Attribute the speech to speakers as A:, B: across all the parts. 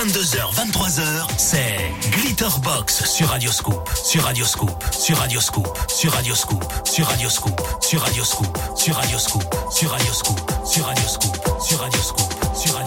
A: 22h, 23h, c'est Glitterbox sur Radioscoop, sur Radioscoop, sur Radioscoop, sur Radioscoop, sur Radioscoop, sur Radioscoop, sur Radioscoop, sur Radioscoop, sur Radioscoop, sur Radioscoop, sur Radioscoop, sur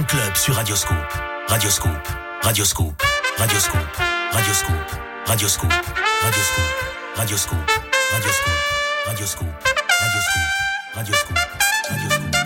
B: Club sur Radioscoop. Radioscoop. Radioscoop. Radioscoop. Radioscoop. Radioscoop. Radioscoop. Radioscoop. Radioscoop. Radioscoop. Radioscoop. Radioscoop. Radioscoop.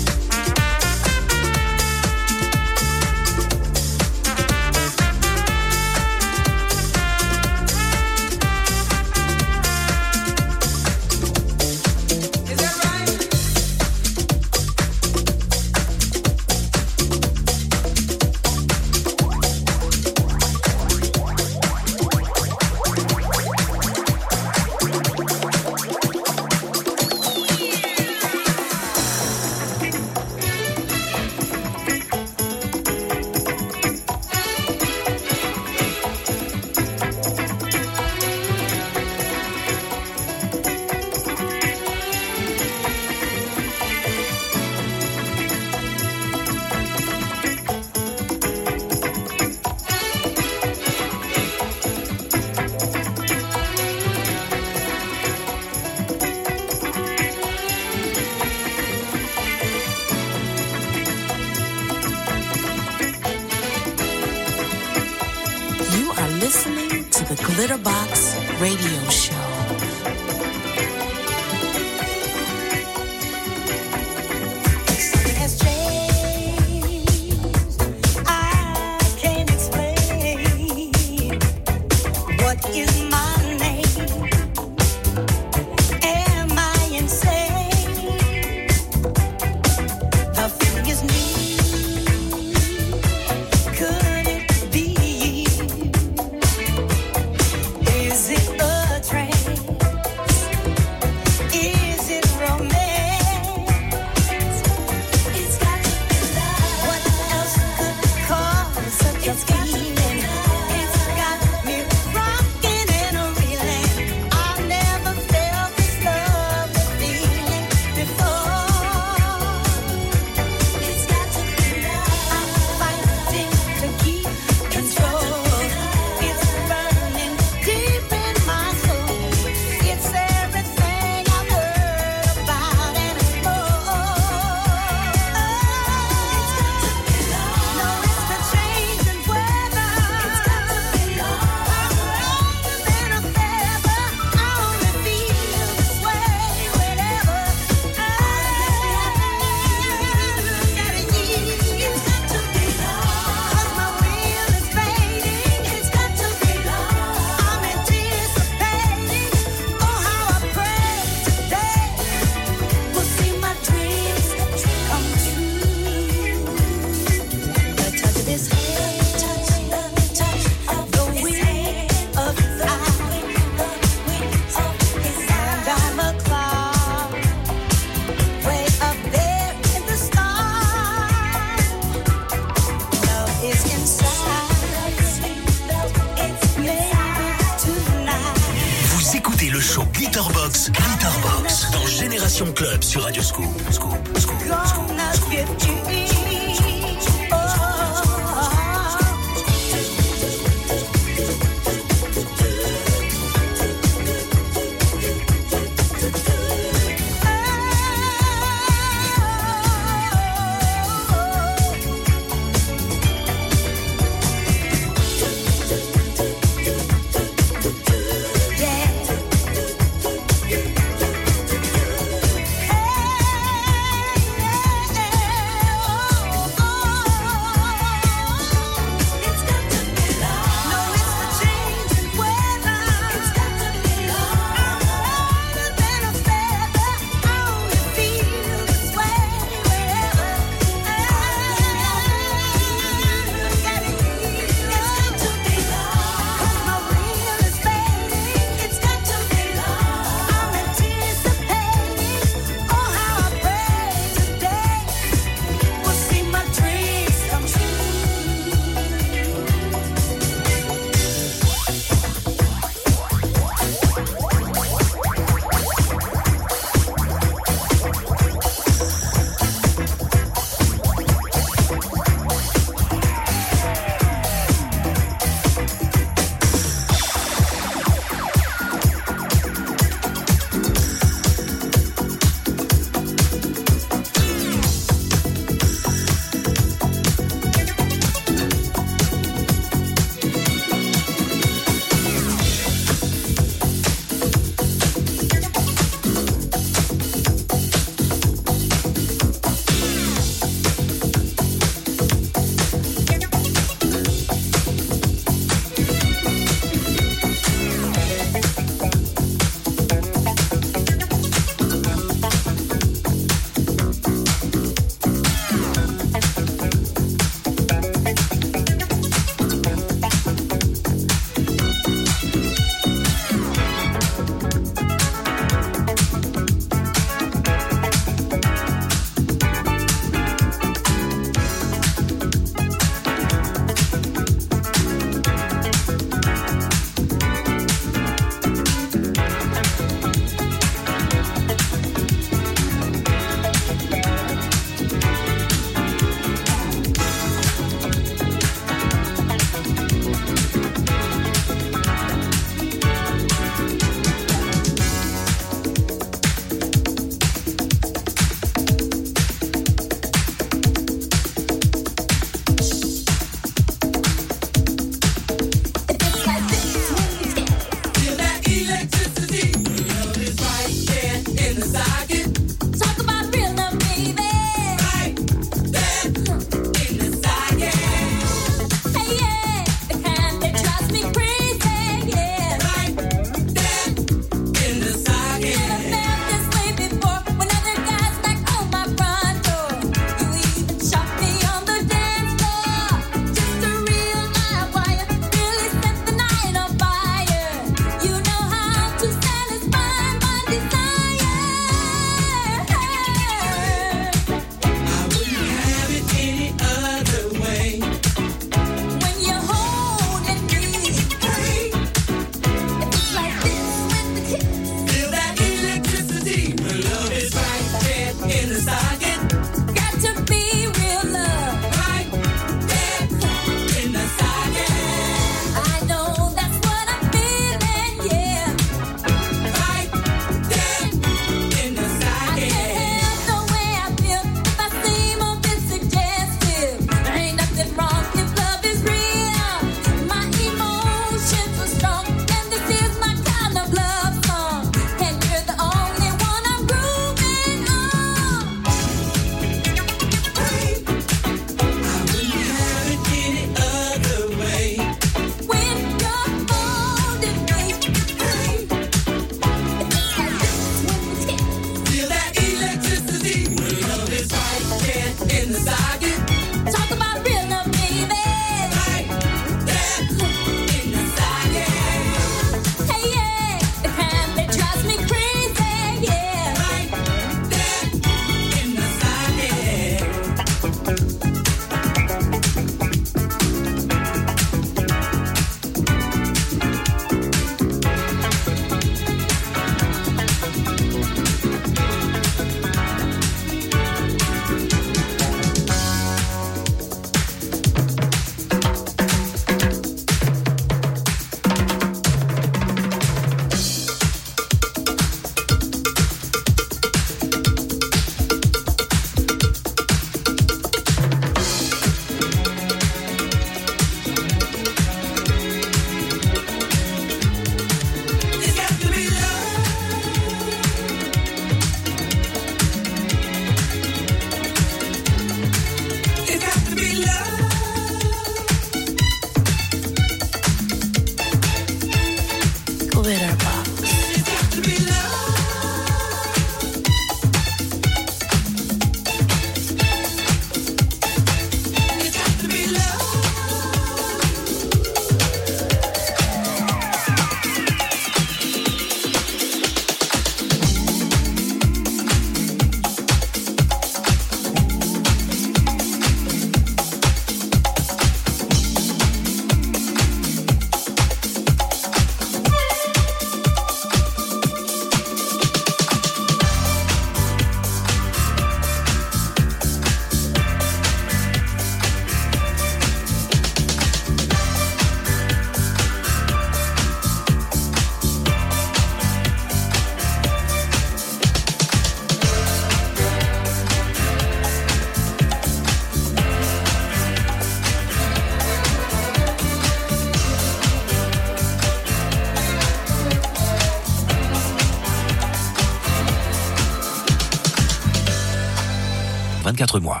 C: 24 mois.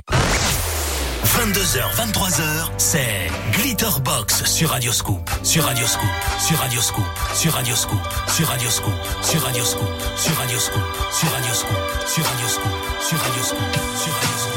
B: 22h, 23h, c'est Glitterbox sur Radioscoop, sur Radioscoop, sur Radioscoop, sur Radioscoop, sur Radioscoop, sur Radioscoop, sur Radioscoop, sur Radioscoop, sur Radioscoop, sur Radioscoop, sur Radioscoop.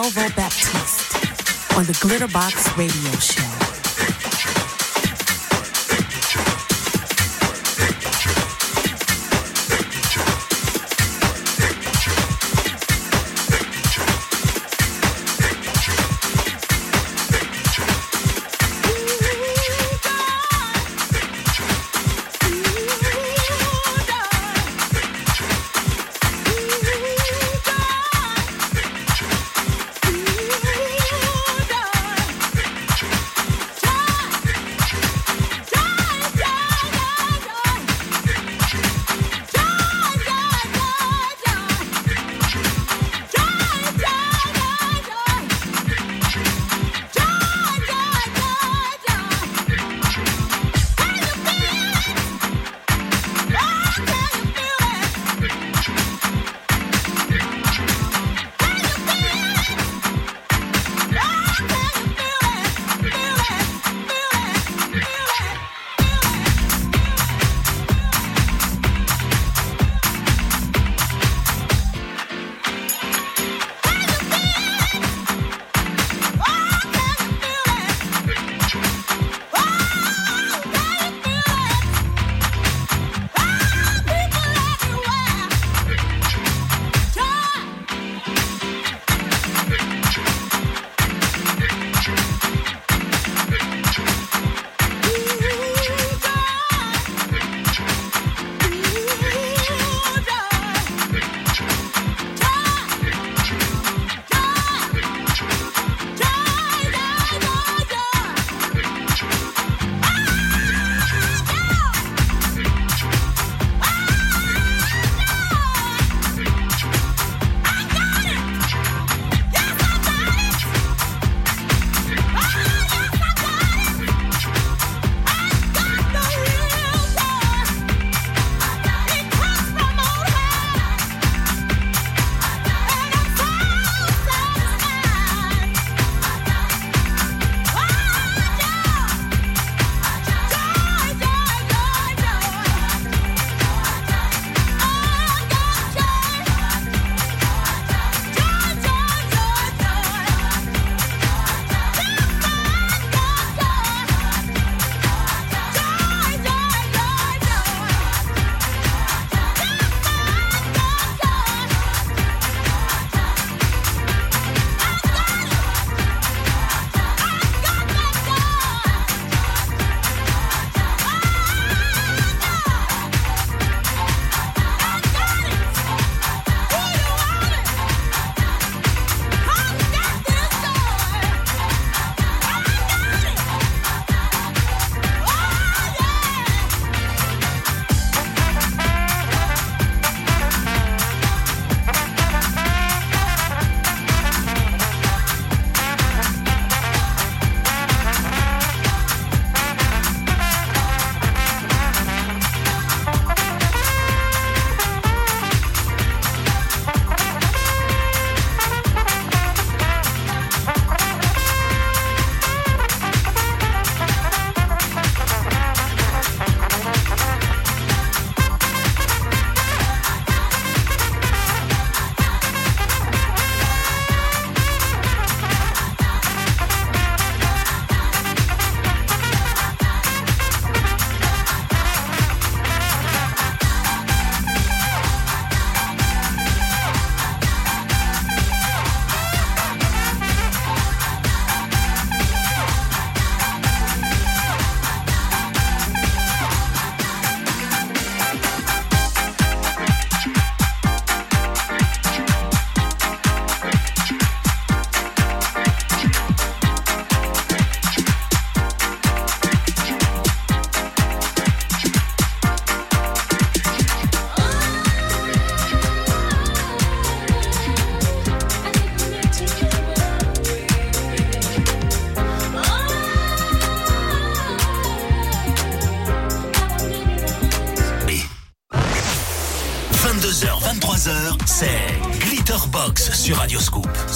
A: Melvo Baptiste on the Glitterbox Radio Show.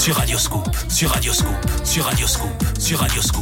A: Sur Radioscoop, sur Radioscoop, sur Radioscoop, sur Radioscoop,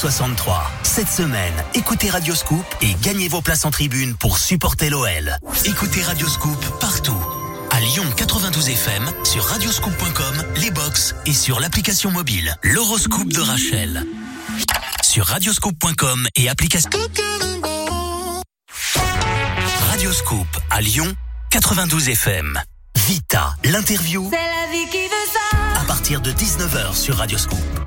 B: 63. Cette semaine, écoutez Radioscoop et gagnez vos places en tribune pour supporter l'OL. Écoutez Radioscoop partout. À Lyon 92 FM, sur radioscoop.com, les box et sur l'application mobile. L'horoscope de Rachel. Sur radioscoop.com et application. Radioscoop à Lyon 92 FM. Vita, l'interview.
A: C'est la vie qui veut ça.
B: À partir de 19h sur Radioscoop.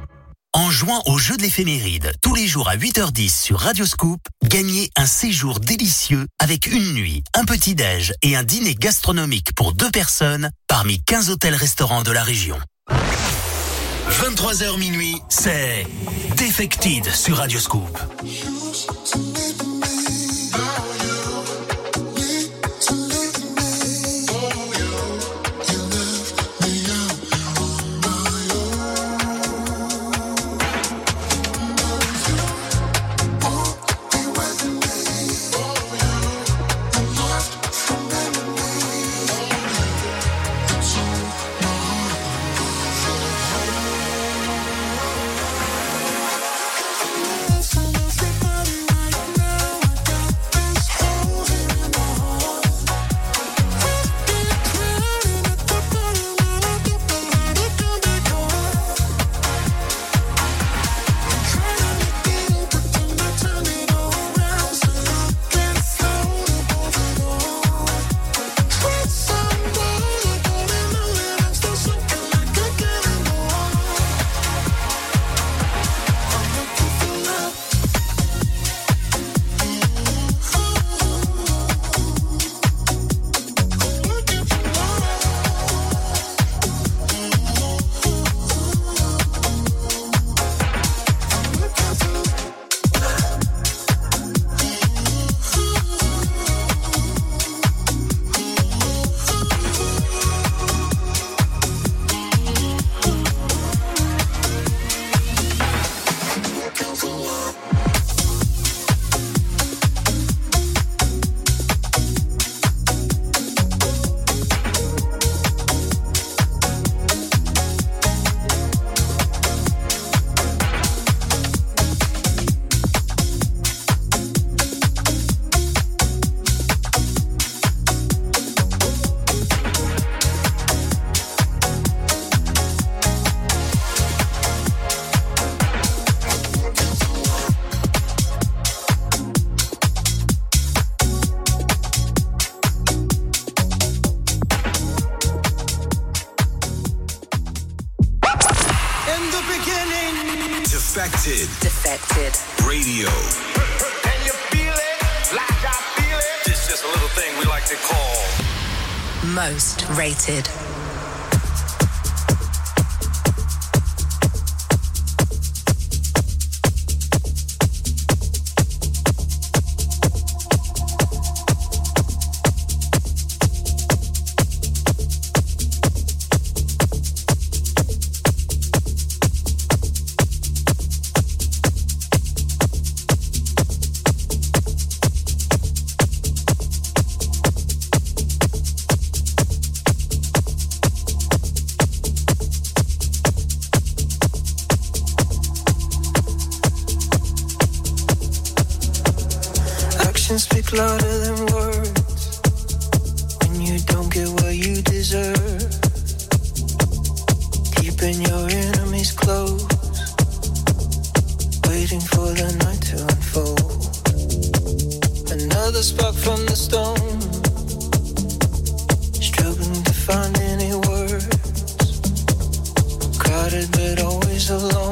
B: Jouant au jeu de l'éphéméride tous les jours à 8h10 sur Radioscoop, gagnez un séjour délicieux avec une nuit, un petit-déj et un dîner gastronomique pour deux personnes parmi 15 hôtels-restaurants de la région. 23h minuit, c'est Defected sur Radioscoop.
C: rated.
B: Actions speak louder than words
A: when you don't get what you deserve. Keeping your enemies close, waiting for the night to unfold. Another spark from the stone, struggling to
D: find any words. Crowded but always alone.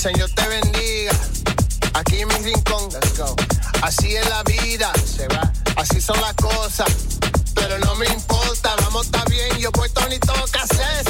D: Señor te bendiga. Aquí en mi rincón. Let's go. Así es la vida. Se va. Así son las cosas. Pero no me importa. Vamos, está bien. Yo puesto ni toca hacer.